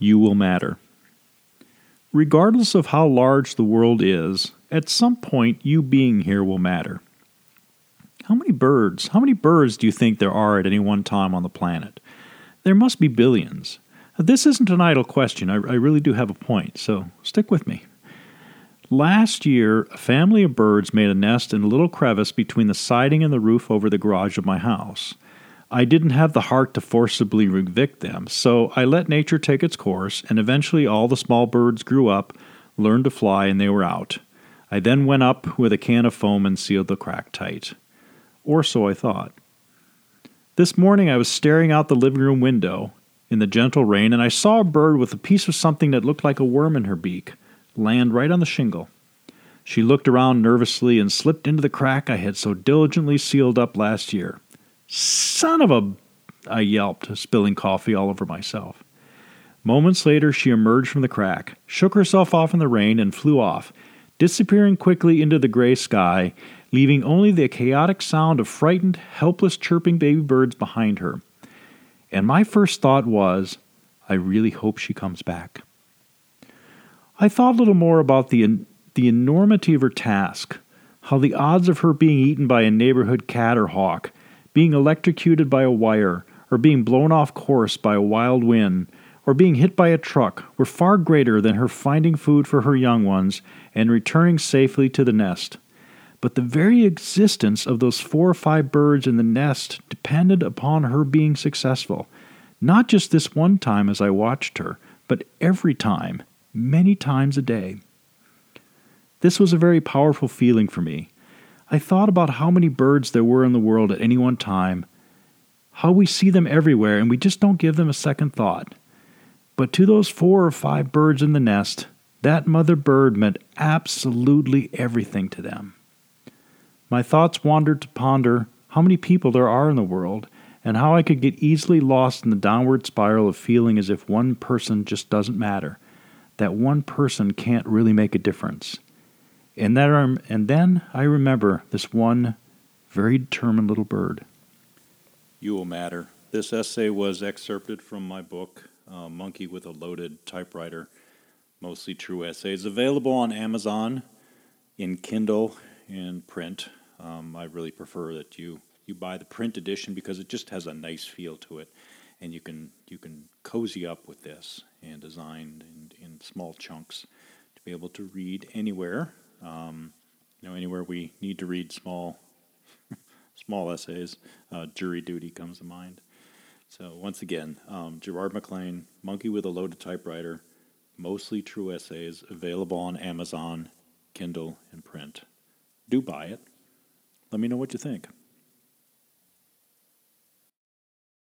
You will matter. Regardless of how large the world is, at some point you being here will matter. How many birds, how many birds do you think there are at any one time on the planet? There must be billions. This isn't an idle question. I, I really do have a point, so stick with me. Last year, a family of birds made a nest in a little crevice between the siding and the roof over the garage of my house. I didn't have the heart to forcibly evict them, so I let nature take its course, and eventually all the small birds grew up, learned to fly, and they were out. I then went up with a can of foam and sealed the crack tight. Or so I thought. This morning I was staring out the living room window in the gentle rain, and I saw a bird with a piece of something that looked like a worm in her beak land right on the shingle. She looked around nervously and slipped into the crack I had so diligently sealed up last year. Son of a. I yelped, spilling coffee all over myself. Moments later, she emerged from the crack, shook herself off in the rain, and flew off, disappearing quickly into the gray sky, leaving only the chaotic sound of frightened, helpless chirping baby birds behind her. And my first thought was, I really hope she comes back. I thought a little more about the, the enormity of her task, how the odds of her being eaten by a neighborhood cat or hawk being electrocuted by a wire, or being blown off course by a wild wind, or being hit by a truck were far greater than her finding food for her young ones and returning safely to the nest. But the very existence of those four or five birds in the nest depended upon her being successful, not just this one time as I watched her, but every time, many times a day. This was a very powerful feeling for me, I thought about how many birds there were in the world at any one time, how we see them everywhere and we just don't give them a second thought. But to those four or five birds in the nest, that mother bird meant absolutely everything to them. My thoughts wandered to ponder how many people there are in the world and how I could get easily lost in the downward spiral of feeling as if one person just doesn't matter, that one person can't really make a difference. And, that, and then I remember this one very determined little bird. You will matter. This essay was excerpted from my book, uh, Monkey with a Loaded Typewriter, mostly true essays, available on Amazon in Kindle and print. Um, I really prefer that you, you buy the print edition because it just has a nice feel to it, and you can you can cozy up with this and design in, in small chunks to be able to read anywhere um, you know, anywhere we need to read small, small essays, uh, jury duty comes to mind. So once again, um, Gerard McLean, Monkey with a Loaded Typewriter, mostly true essays, available on Amazon, Kindle, and print. Do buy it. Let me know what you think.